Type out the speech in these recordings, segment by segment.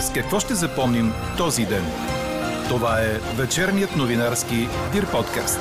С какво ще запомним този ден? Това е вечерният новинарски Дир подкаст.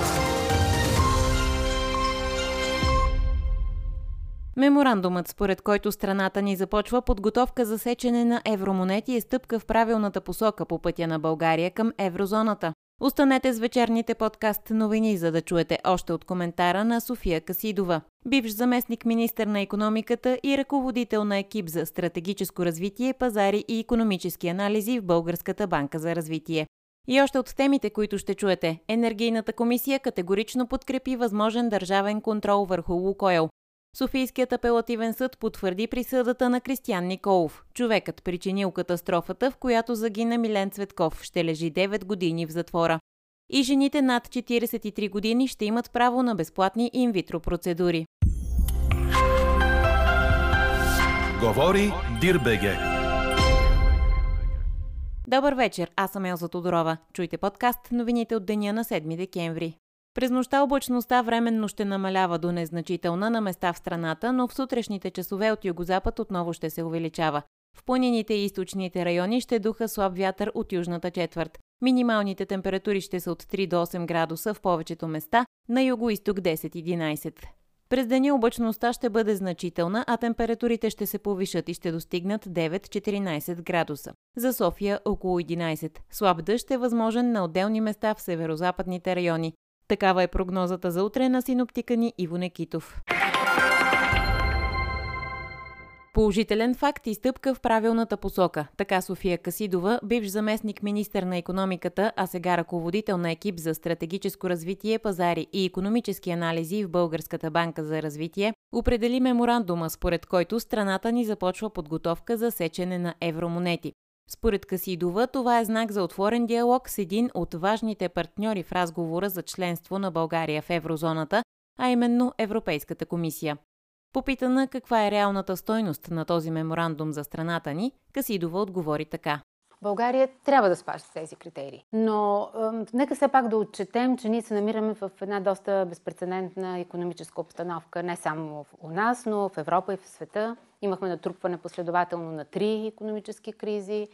Меморандумът, според който страната ни започва подготовка за сечене на евромонети е стъпка в правилната посока по пътя на България към еврозоната. Останете с вечерните подкаст новини, за да чуете още от коментара на София Касидова, бивш заместник министър на економиката и ръководител на екип за стратегическо развитие, пазари и економически анализи в Българската банка за развитие. И още от темите, които ще чуете, Енергийната комисия категорично подкрепи възможен държавен контрол върху Лукойл. Софийският апелативен съд потвърди присъдата на Кристиян Николов. Човекът причинил катастрофата, в която загина Милен Цветков, ще лежи 9 години в затвора. И жените над 43 години ще имат право на безплатни инвитро процедури. Говори Дирбеге. Добър вечер, аз съм Елза Тодорова. Чуйте подкаст новините от деня на 7 декември. През нощта облачността временно ще намалява до незначителна на места в страната, но в сутрешните часове от югозапад отново ще се увеличава. В планините и източните райони ще духа слаб вятър от южната четвърт. Минималните температури ще са от 3 до 8 градуса в повечето места, на юго-исток 10-11. През деня облачността ще бъде значителна, а температурите ще се повишат и ще достигнат 9-14 градуса. За София около 11. Слаб дъжд е възможен на отделни места в северо-западните райони. Такава е прогнозата за утре на синоптика ни Иво Некитов. Положителен факт и стъпка в правилната посока. Така София Касидова, бивш заместник министър на економиката, а сега ръководител на екип за стратегическо развитие, пазари и економически анализи в Българската банка за развитие, определи меморандума, според който страната ни започва подготовка за сечене на евромонети. Според Касидова, това е знак за отворен диалог с един от важните партньори в разговора за членство на България в еврозоната, а именно Европейската комисия. Попитана каква е реалната стойност на този меморандум за страната ни, Касидова отговори така. България трябва да спазва тези критерии. Но е, нека все пак да отчетем, че ние се намираме в една доста безпредседентна економическа обстановка, не само у нас, но в Европа и в света. Имахме натрупване последователно на три економически кризи.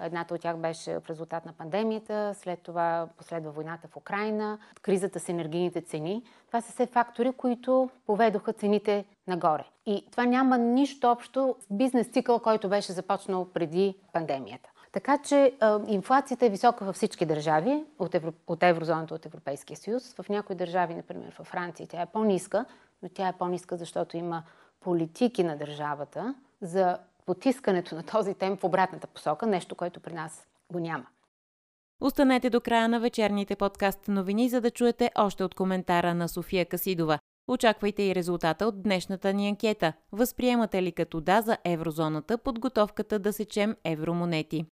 Едната от тях беше в резултат на пандемията, след това последва войната в Украина, кризата с енергийните цени. Това са все фактори, които поведоха цените нагоре. И това няма нищо общо с бизнес цикъл, който беше започнал преди пандемията. Така че а, инфлацията е висока във всички държави от, евро, от еврозоната, от Европейския съюз. В някои държави, например във Франция, тя е по-ниска, но тя е по-ниска, защото има политики на държавата за потискането на този темп в обратната посока, нещо, което при нас го няма. Останете до края на вечерните подкаст новини, за да чуете още от коментара на София Касидова. Очаквайте и резултата от днешната ни анкета. Възприемате ли като да за еврозоната подготовката да сечем евромонети?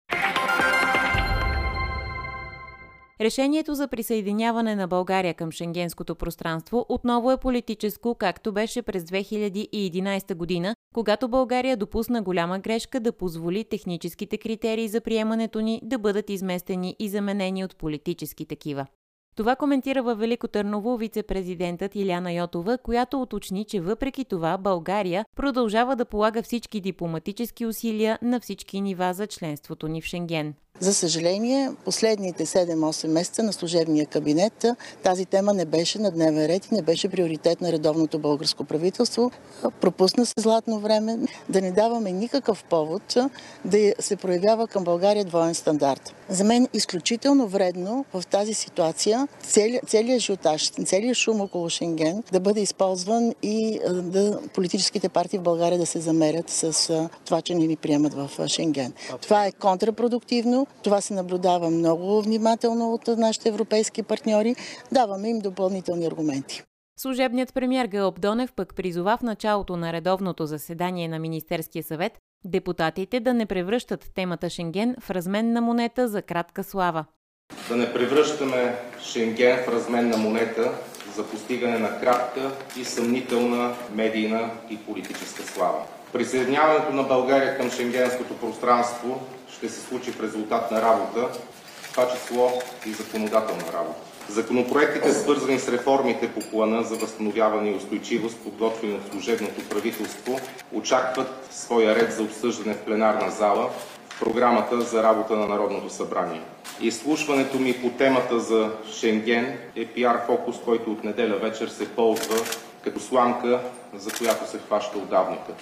Решението за присъединяване на България към шенгенското пространство отново е политическо, както беше през 2011 година, когато България допусна голяма грешка да позволи техническите критерии за приемането ни да бъдат изместени и заменени от политически такива. Това коментира във Велико Търново вице-президентът Иляна Йотова, която уточни, че въпреки това България продължава да полага всички дипломатически усилия на всички нива за членството ни в Шенген. За съжаление, последните 7-8 месеца на служебния кабинет тази тема не беше на дневен ред и не беше приоритет на редовното българско правителство. Пропусна се златно време да не даваме никакъв повод да се проявява към България двоен стандарт. За мен изключително вредно в тази ситуация целият, целият жутаж, целият шум около Шенген да бъде използван и да политическите партии в България да се замерят с това, че не ни приемат в Шенген. Това е контрапродуктивно, това се наблюдава много внимателно от нашите европейски партньори. Даваме им допълнителни аргументи. Служебният премьер Гълъб Донев пък призова в началото на редовното заседание на Министерския съвет депутатите да не превръщат темата Шенген в разменна монета за кратка слава. Да не превръщаме Шенген в разменна монета за постигане на кратка и съмнителна медийна и политическа слава. Присъединяването на България към шенгенското пространство ще се случи в резултат на работа, в това число и законодателна работа. Законопроектите, свързани с реформите по плана за възстановяване и устойчивост, подготвени от служебното правителство, очакват своя ред за обсъждане в пленарна зала програмата за работа на Народното събрание. Изслушването ми по темата за Шенген е пиар фокус, който от неделя вечер се ползва като сламка, за която се хваща отдавника.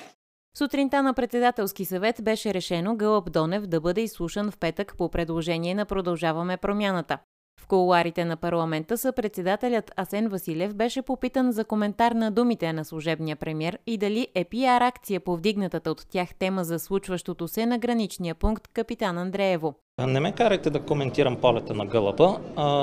Сутринта на председателски съвет беше решено Гълъб Донев да бъде изслушан в петък по предложение на Продължаваме промяната. В колуарите на парламента са председателят Асен Василев беше попитан за коментар на думите на служебния премьер и дали е пиар акция повдигнатата от тях тема за случващото се на граничния пункт Капитан Андреево. Не ме карайте да коментирам полета на гълъба,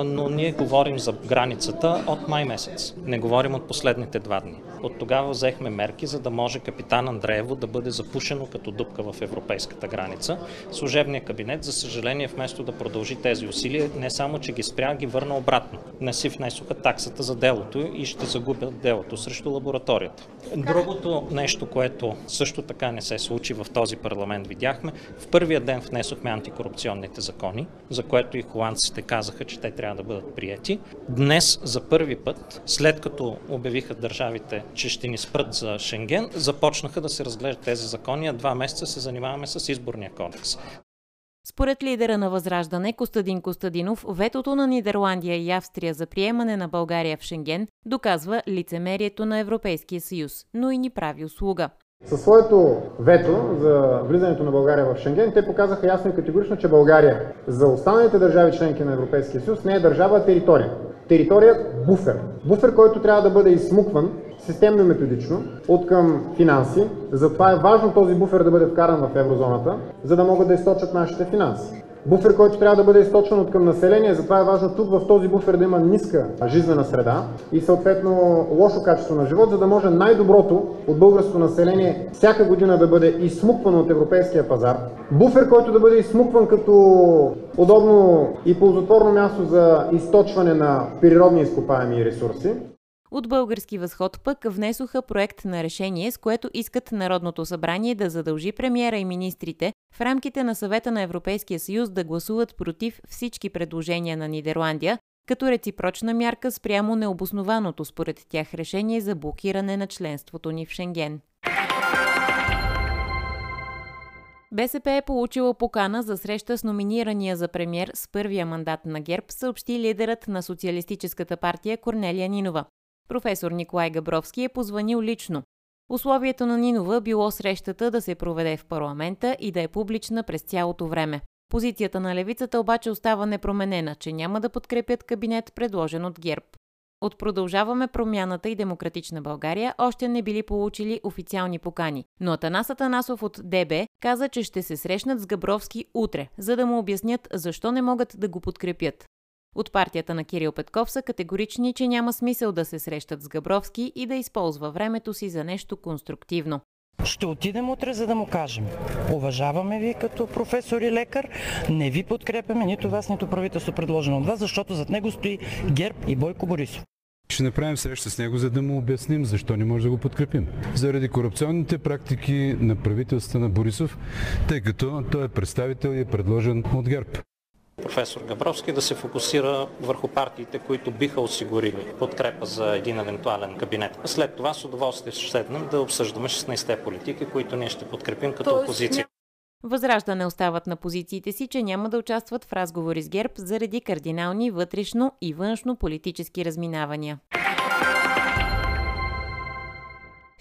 но ние говорим за границата от май месец. Не говорим от последните два дни. От тогава взехме мерки, за да може капитан Андреево да бъде запушено като дупка в европейската граница. Служебният кабинет, за съжаление, вместо да продължи тези усилия, не само, че ги спря, ги върна обратно. Не си внесоха таксата за делото и ще загубят делото срещу лабораторията. Другото нещо, което също така не се случи в този парламент, видяхме, в първия ден внесохме антикорупционни конституционните закони, за което и холандците казаха, че те трябва да бъдат прияти. Днес за първи път, след като обявиха държавите, че ще ни спрат за Шенген, започнаха да се разглеждат тези закони, а два месеца се занимаваме с изборния кодекс. Според лидера на Възраждане Костадин Костадинов, ветото на Нидерландия и Австрия за приемане на България в Шенген доказва лицемерието на Европейския съюз, но и ни прави услуга. Със своето вето за влизането на България в Шенген, те показаха ясно и категорично, че България за останалите държави членки на Европейския съюз не е държава, а територия. Територия – буфер. Буфер, който трябва да бъде изсмукван системно и методично от към финанси. Затова е важно този буфер да бъде вкаран в еврозоната, за да могат да източат нашите финанси буфер, който трябва да бъде източен от към население. Затова е важно тук в този буфер да има ниска жизнена среда и съответно лошо качество на живот, за да може най-доброто от българското население всяка година да бъде изсмуквано от европейския пазар. Буфер, който да бъде изсмукван като удобно и ползотворно място за източване на природни изкопаеми ресурси. От Български възход пък внесоха проект на решение, с което искат Народното събрание да задължи премиера и министрите в рамките на съвета на Европейския съюз да гласуват против всички предложения на Нидерландия, като реципрочна мярка спрямо необоснованото според тях решение за блокиране на членството ни в Шенген. БСП е получила покана за среща с номинирания за премьер с първия мандат на ГЕРБ, съобщи лидерът на Социалистическата партия Корнелия Нинова. Професор Николай Габровски е позванил лично. Условието на Нинова било срещата да се проведе в парламента и да е публична през цялото време. Позицията на левицата обаче остава непроменена, че няма да подкрепят кабинет, предложен от ГЕРБ. От Продължаваме промяната и Демократична България още не били получили официални покани, но Атанас Атанасов от ДБ каза, че ще се срещнат с Габровски утре, за да му обяснят защо не могат да го подкрепят. От партията на Кирил Петков са категорични, че няма смисъл да се срещат с Габровски и да използва времето си за нещо конструктивно. Ще отидем утре, за да му кажем. Уважаваме ви като професор и лекар, не ви подкрепяме нито вас, нито правителство предложено от вас, защото зад него стои ГЕРБ и Бойко Борисов. Ще направим среща с него, за да му обясним защо не може да го подкрепим. Заради корупционните практики на правителството на Борисов, тъй като той е представител и е предложен от ГЕРБ професор Габровски да се фокусира върху партиите, които биха осигурили подкрепа за един евентуален кабинет. След това с удоволствие ще седнем да обсъждаме 16-те политики, които ние ще подкрепим като Тоест, опозиция. Възраждане остават на позициите си, че няма да участват в разговори с ГЕРБ заради кардинални вътрешно и външно политически разминавания.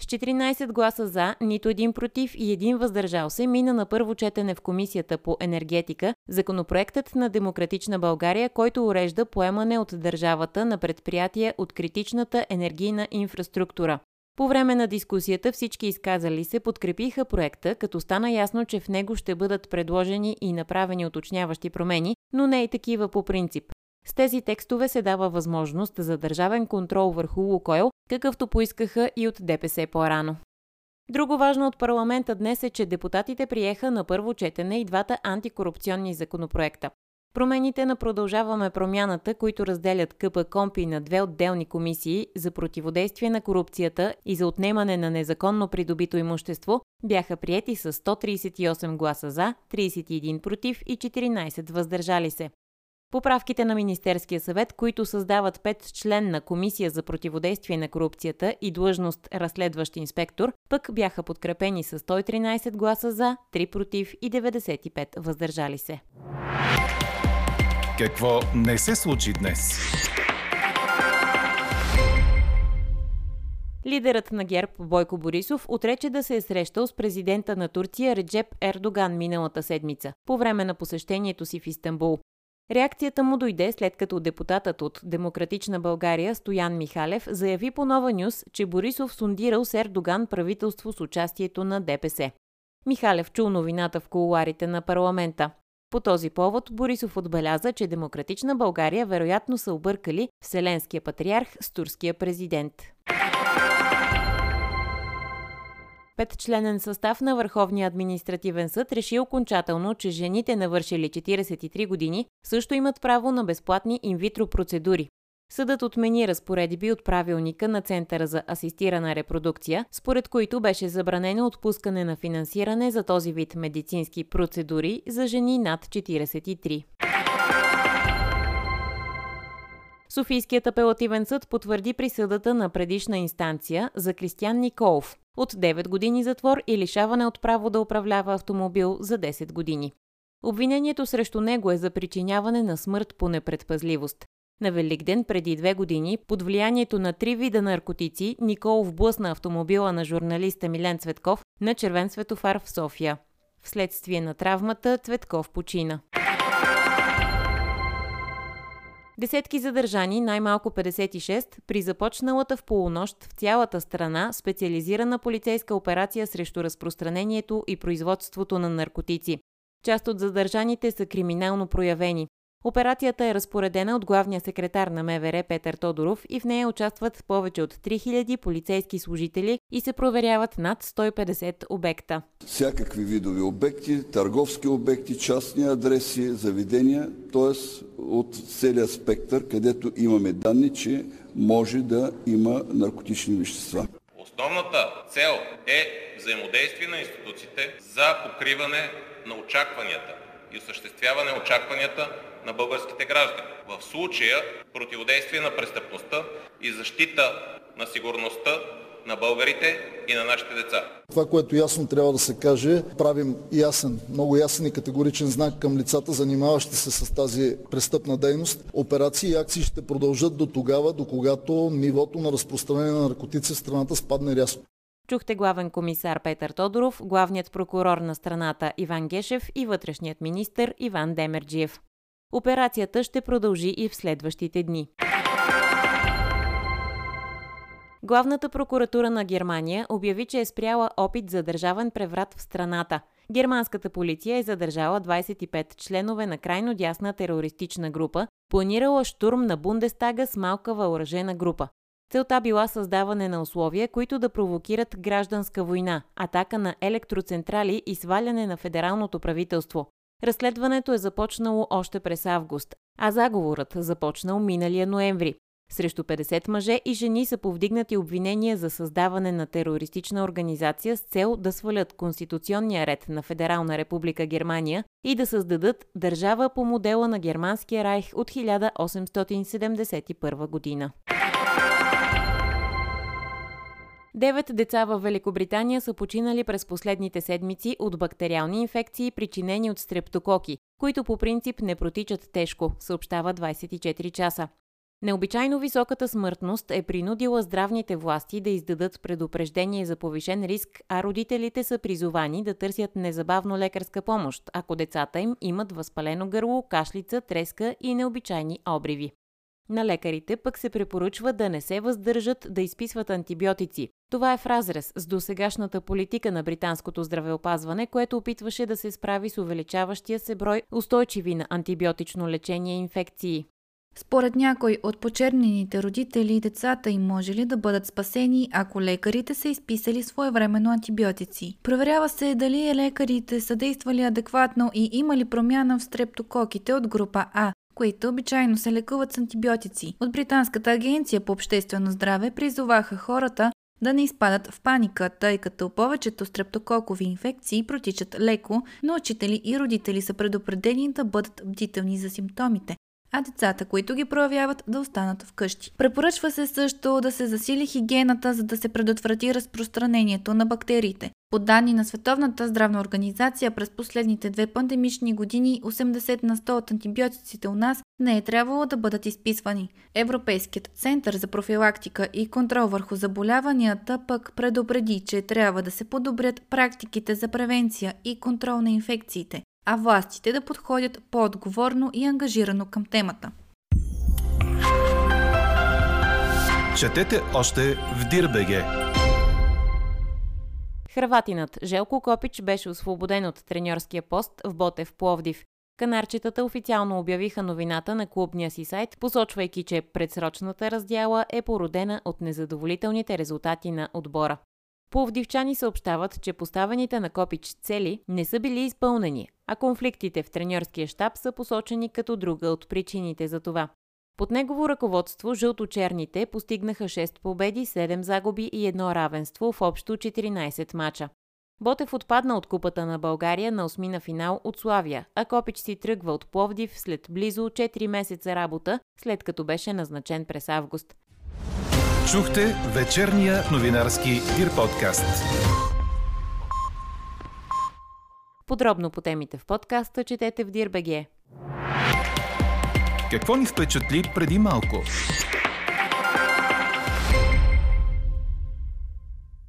С 14 гласа за, нито един против и един въздържал се мина на първо четене в Комисията по енергетика законопроектът на Демократична България, който урежда поемане от държавата на предприятия от критичната енергийна инфраструктура. По време на дискусията всички изказали се подкрепиха проекта, като стана ясно, че в него ще бъдат предложени и направени уточняващи промени, но не и такива по принцип. С тези текстове се дава възможност за държавен контрол върху Лукойл, какъвто поискаха и от ДПС по-рано. Друго важно от парламента днес е, че депутатите приеха на първо четене и двата антикорупционни законопроекта. Промените на Продължаваме промяната, които разделят КП Компи на две отделни комисии за противодействие на корупцията и за отнемане на незаконно придобито имущество, бяха приети с 138 гласа за, 31 против и 14 въздържали се. Поправките на Министерския съвет, които създават пет член на Комисия за противодействие на корупцията и длъжност разследващ инспектор, пък бяха подкрепени с 113 гласа за, 3 против и 95 въздържали се. Какво не се случи днес? Лидерът на ГЕРБ Бойко Борисов отрече да се е срещал с президента на Турция Реджеп Ердоган миналата седмица, по време на посещението си в Истанбул. Реакцията му дойде след като депутатът от Демократична България Стоян Михалев заяви по Нова Нюс, че Борисов сундирал с Ердоган правителство с участието на ДПС. Михалев чул новината в колуарите на парламента. По този повод Борисов отбеляза, че Демократична България вероятно са объркали Вселенския патриарх с турския президент. Петчленен състав на Върховния административен съд реши окончателно, че жените навършили 43 години също имат право на безплатни инвитро процедури. Съдът отмени разпоредби от правилника на Центъра за асистирана репродукция, според които беше забранено отпускане на финансиране за този вид медицински процедури за жени над 43. Софийският апелативен съд потвърди присъдата на предишна инстанция за Кристиян Николов от 9 години затвор и лишаване от право да управлява автомобил за 10 години. Обвинението срещу него е за причиняване на смърт по непредпазливост. На Великден преди две години, под влиянието на три вида наркотици, Николов блъсна автомобила на журналиста Милен Цветков на червен светофар в София. Вследствие на травмата Цветков почина. Десетки задържани, най-малко 56, при започналата в полунощ в цялата страна специализирана полицейска операция срещу разпространението и производството на наркотици. Част от задържаните са криминално проявени. Операцията е разпоредена от главния секретар на МВР Петър Тодоров и в нея участват повече от 3000 полицейски служители и се проверяват над 150 обекта. Всякакви видови обекти, търговски обекти, частни адреси, заведения, т.е. от целият спектър, където имаме данни, че може да има наркотични вещества. Основната цел е взаимодействие на институциите за покриване на очакванията и осъществяване очакванията на българските граждани. В случая противодействие на престъпността и защита на сигурността на българите и на нашите деца. Това, което ясно трябва да се каже, правим ясен, много ясен и категоричен знак към лицата, занимаващи се с тази престъпна дейност. Операции и акции ще продължат до тогава, до когато нивото на разпространение на наркотици в страната спадне рязко. Чухте главен комисар Петър Тодоров, главният прокурор на страната Иван Гешев и вътрешният министр Иван Демерджиев. Операцията ще продължи и в следващите дни. Главната прокуратура на Германия обяви, че е спряла опит за държавен преврат в страната. Германската полиция е задържала 25 членове на крайно дясна терористична група, планирала штурм на Бундестага с малка въоръжена група. Целта била създаване на условия, които да провокират гражданска война, атака на електроцентрали и сваляне на федералното правителство. Разследването е започнало още през август, а заговорът започнал миналия ноември. Срещу 50 мъже и жени са повдигнати обвинения за създаване на терористична организация с цел да свалят конституционния ред на Федерална република Германия и да създадат държава по модела на Германския райх от 1871 година. Девет деца в Великобритания са починали през последните седмици от бактериални инфекции, причинени от стрептококи, които по принцип не протичат тежко, съобщава 24 часа. Необичайно високата смъртност е принудила здравните власти да издадат предупреждение за повишен риск, а родителите са призовани да търсят незабавно лекарска помощ, ако децата им имат възпалено гърло, кашлица, треска и необичайни обриви. На лекарите пък се препоръчва да не се въздържат да изписват антибиотици. Това е в разрез с досегашната политика на британското здравеопазване, което опитваше да се справи с увеличаващия се брой устойчиви на антибиотично лечение инфекции. Според някой от почернените родители, децата им може ли да бъдат спасени, ако лекарите са изписали своевременно антибиотици. Проверява се дали лекарите са действали адекватно и има ли промяна в стрептококите от група А, които обичайно се лекуват с антибиотици. От Британската агенция по обществено здраве призоваха хората да не изпадат в паника, тъй като повечето стрептококови инфекции протичат леко, но учители и родители са предупредени да бъдат бдителни за симптомите. А децата, които ги проявяват, да останат вкъщи. Препоръчва се също да се засили хигиената, за да се предотврати разпространението на бактериите. По данни на Световната здравна организация, през последните две пандемични години 80 на 100 от антибиотиците у нас не е трябвало да бъдат изписвани. Европейският център за профилактика и контрол върху заболяванията пък предупреди, че трябва да се подобрят практиките за превенция и контрол на инфекциите, а властите да подходят по-отговорно и ангажирано към темата. Четете още в Дирбеге. Хрватинът Желко Копич беше освободен от треньорския пост в Ботев Пловдив. Канарчетата официално обявиха новината на клубния си сайт, посочвайки, че предсрочната раздяла е породена от незадоволителните резултати на отбора. Пловдивчани съобщават, че поставените на Копич цели не са били изпълнени, а конфликтите в треньорския щаб са посочени като друга от причините за това. Под негово ръководство жълточерните постигнаха 6 победи, 7 загуби и едно равенство в общо 14 мача. Ботев отпадна от Купата на България на осмина финал от Славия, а Копич си тръгва от Пловдив след близо 4 месеца работа, след като беше назначен през август. Чухте вечерния новинарски Дир подкаст. Подробно по темите в подкаста четете в Дирбеге. Какво ни впечатли преди малко?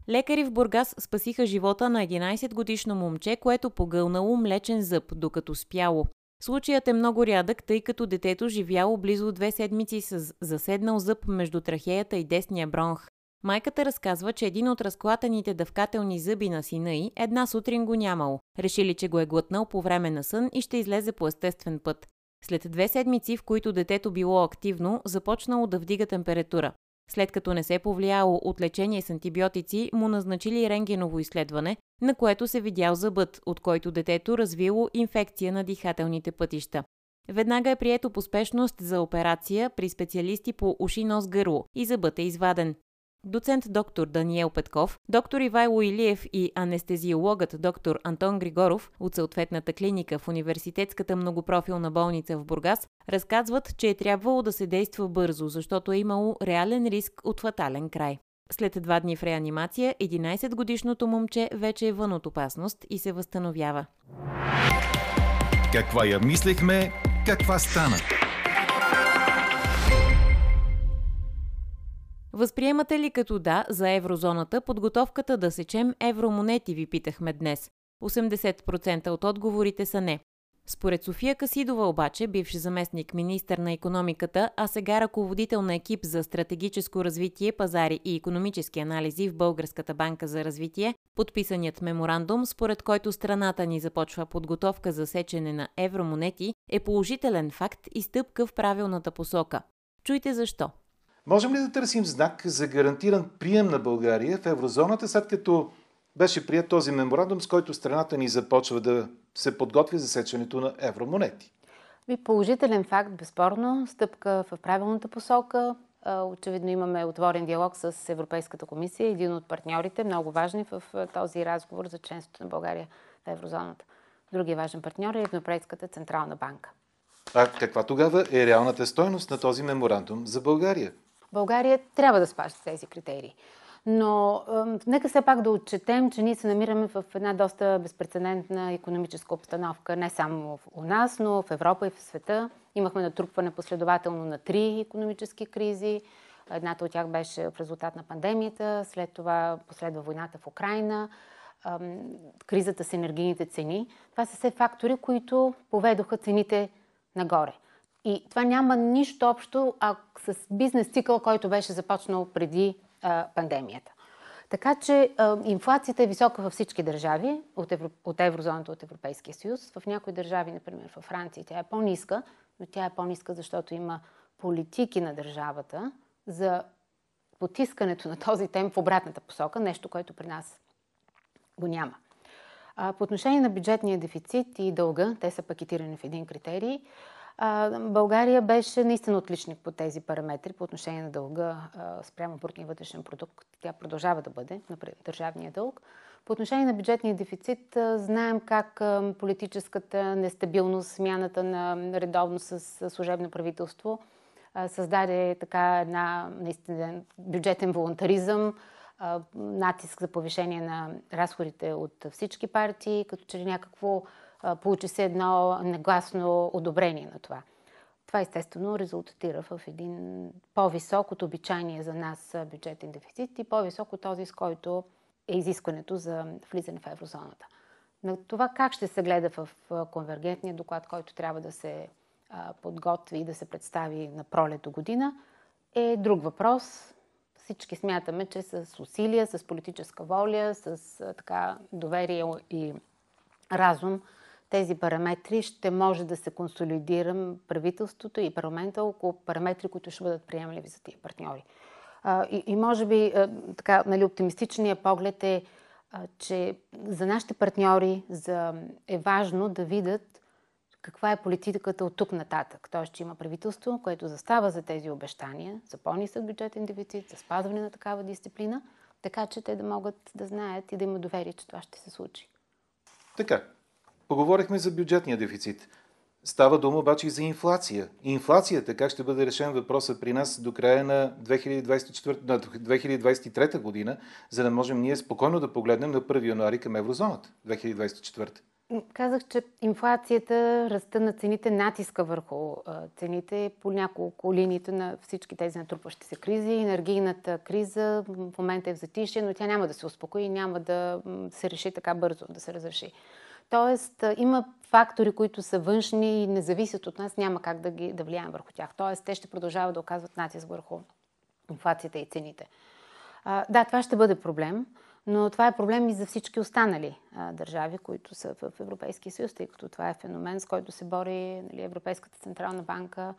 Лекари в Бургас спасиха живота на 11-годишно момче, което погълнало млечен зъб, докато спяло. Случаят е много рядък, тъй като детето живяло близо две седмици с заседнал зъб между трахеята и десния бронх. Майката разказва, че един от разклатените дъвкателни зъби на сина й една сутрин го нямало. Решили, че го е глътнал по време на сън и ще излезе по естествен път. След две седмици, в които детето било активно, започнало да вдига температура. След като не се повлияло от лечение с антибиотици, му назначили рентгеново изследване, на което се видял зъбът, от който детето развило инфекция на дихателните пътища. Веднага е прието по спешност за операция при специалисти по уши, нос, гърло и зъбът е изваден. Доцент доктор Даниел Петков, доктор Ивайло Илиев и анестезиологът доктор Антон Григоров от съответната клиника в Университетската многопрофилна болница в Бургас разказват, че е трябвало да се действа бързо, защото е имало реален риск от фатален край. След два дни в реанимация, 11-годишното момче вече е вън от опасност и се възстановява. Каква я мислехме, каква стана? Възприемате ли като да за еврозоната подготовката да сечем евромонети, ви питахме днес. 80% от отговорите са не. Според София Касидова обаче, бивш заместник министър на економиката, а сега ръководител на екип за стратегическо развитие, пазари и економически анализи в Българската банка за развитие, подписаният меморандум, според който страната ни започва подготовка за сечене на евромонети, е положителен факт и стъпка в правилната посока. Чуйте защо. Можем ли да търсим знак за гарантиран прием на България в еврозоната, след като беше прият този меморандум, с който страната ни започва да се подготви за сечването на евромонети? Положителен факт, безспорно, стъпка в правилната посока. Очевидно имаме отворен диалог с Европейската комисия, един от партньорите, много важни в този разговор за членството на България в еврозоната. Другия важен партньор е Европейската централна банка. А каква тогава е реалната стойност на този меморандум за България? България трябва да спази тези критерии. Но е, нека все пак да отчетем, че ние се намираме в една доста безпредседентна економическа обстановка, не само у нас, но в Европа и в света. Имахме натрупване последователно на три економически кризи. Едната от тях беше в резултат на пандемията, след това последва войната в Украина, е, кризата с енергийните цени. Това са все фактори, които поведоха цените нагоре. И това няма нищо общо а, с бизнес цикъл, който беше започнал преди а, пандемията. Така че а, инфлацията е висока във всички държави от, евро, от еврозоната, от Европейския съюз. В някои държави, например в Франция, тя е по-ниска, но тя е по-ниска, защото има политики на държавата за потискането на този темп в обратната посока, нещо, което при нас го няма. А, по отношение на бюджетния дефицит и дълга, те са пакетирани в един критерий, България беше наистина отличник по тези параметри по отношение на дълга спрямо брутния вътрешен продукт. Тя продължава да бъде, например, държавния дълг. По отношение на бюджетния дефицит, знаем как политическата нестабилност, смяната на редовно с служебно правителство създаде така една наистина бюджетен волонтаризъм, натиск за повишение на разходите от всички партии, като че ли някакво получи се едно негласно одобрение на това. Това естествено резултатира в един по-висок от обичайния за нас бюджетен дефицит и по-висок от този, с който е изискването за влизане в еврозоната. На това как ще се гледа в конвергентния доклад, който трябва да се подготви и да се представи на пролет до година, е друг въпрос. Всички смятаме, че с усилия, с политическа воля, с така доверие и разум тези параметри ще може да се консолидира правителството и парламента около параметри, които ще бъдат приемливи за тия партньори. И, и може би така, нали, оптимистичният поглед е, че за нашите партньори за, е важно да видят каква е политиката от тук нататък. Тоест, че има правителство, което застава за тези обещания, за по-нисък бюджетен дефицит, за спазване на такава дисциплина, така че те да могат да знаят и да имат доверие, че това ще се случи. Така, поговорихме за бюджетния дефицит. Става дума обаче и за инфлация. Инфлацията, как ще бъде решен въпросът при нас до края на 2024, на 2023 година, за да можем ние спокойно да погледнем на 1 януари към еврозоната 2024? Казах, че инфлацията, ръста на цените, натиска върху цените по няколко линиите на всички тези натрупващи се кризи. Енергийната криза в момента е в затишие, но тя няма да се успокои и няма да се реши така бързо, да се разреши. Тоест, има фактори, които са външни и не зависят от нас, няма как да, ги, да влияем върху тях. Тоест, те ще продължават да оказват натиск върху инфлацията и цените. А, да, това ще бъде проблем, но това е проблем и за всички останали а, държави, които са в Европейския съюз, тъй като това е феномен, с който се бори нали, Европейската централна банка,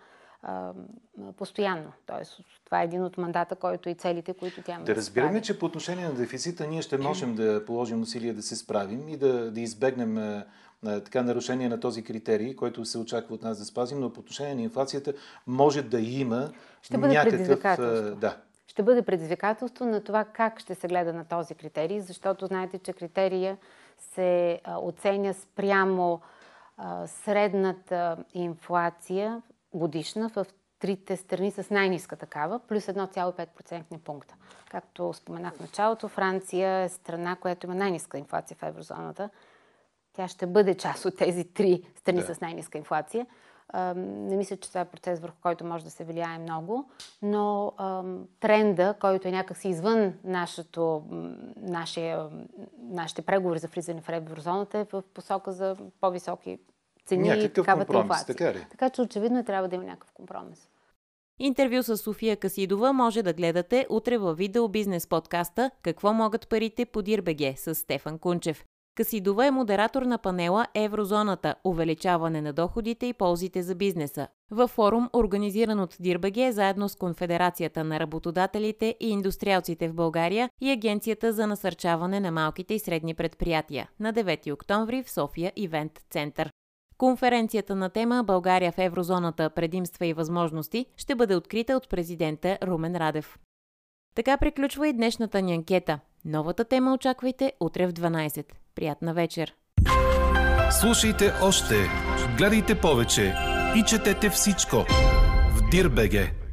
постоянно. Тоест, това е един от мандата, който и целите, които тя Да разбираме, че по отношение на дефицита ние ще можем да положим усилия да се справим и да, да избегнем а, така нарушение на този критерий, който се очаква от нас да спазим, но по отношение на инфлацията може да има ще бъде някакъв... А, да. Ще бъде предизвикателство на това как ще се гледа на този критерий, защото знаете, че критерия се оценя спрямо средната инфлация годишна в трите страни с най-ниска такава, плюс 1,5% пункта. Както споменах в началото, Франция е страна, която има най-ниска инфлация в еврозоната. Тя ще бъде част от тези три страни да. с най-ниска инфлация. Не мисля, че това е процес, върху който може да се влияе много, но тренда, който е някакси извън нашето, нашия, нашите преговори за влизане в еврозоната е в посока за по-високи цени и такава инфлация. Така, ли? така че очевидно трябва да има някакъв компромис. Интервю с София Касидова може да гледате утре във видео бизнес подкаста «Какво могат парите по Дирбеге» с Стефан Кунчев. Касидова е модератор на панела Еврозоната – увеличаване на доходите и ползите за бизнеса. Във форум, организиран от Дирбеге, заедно с Конфедерацията на работодателите и индустриалците в България и Агенцията за насърчаване на малките и средни предприятия на 9 октомври в София Ивент Център. Конференцията на тема България в еврозоната предимства и възможности ще бъде открита от президента Румен Радев. Така приключва и днешната ни анкета. Новата тема очаквайте утре в 12. Приятна вечер! Слушайте още, гледайте повече и четете всичко в Дирбеге.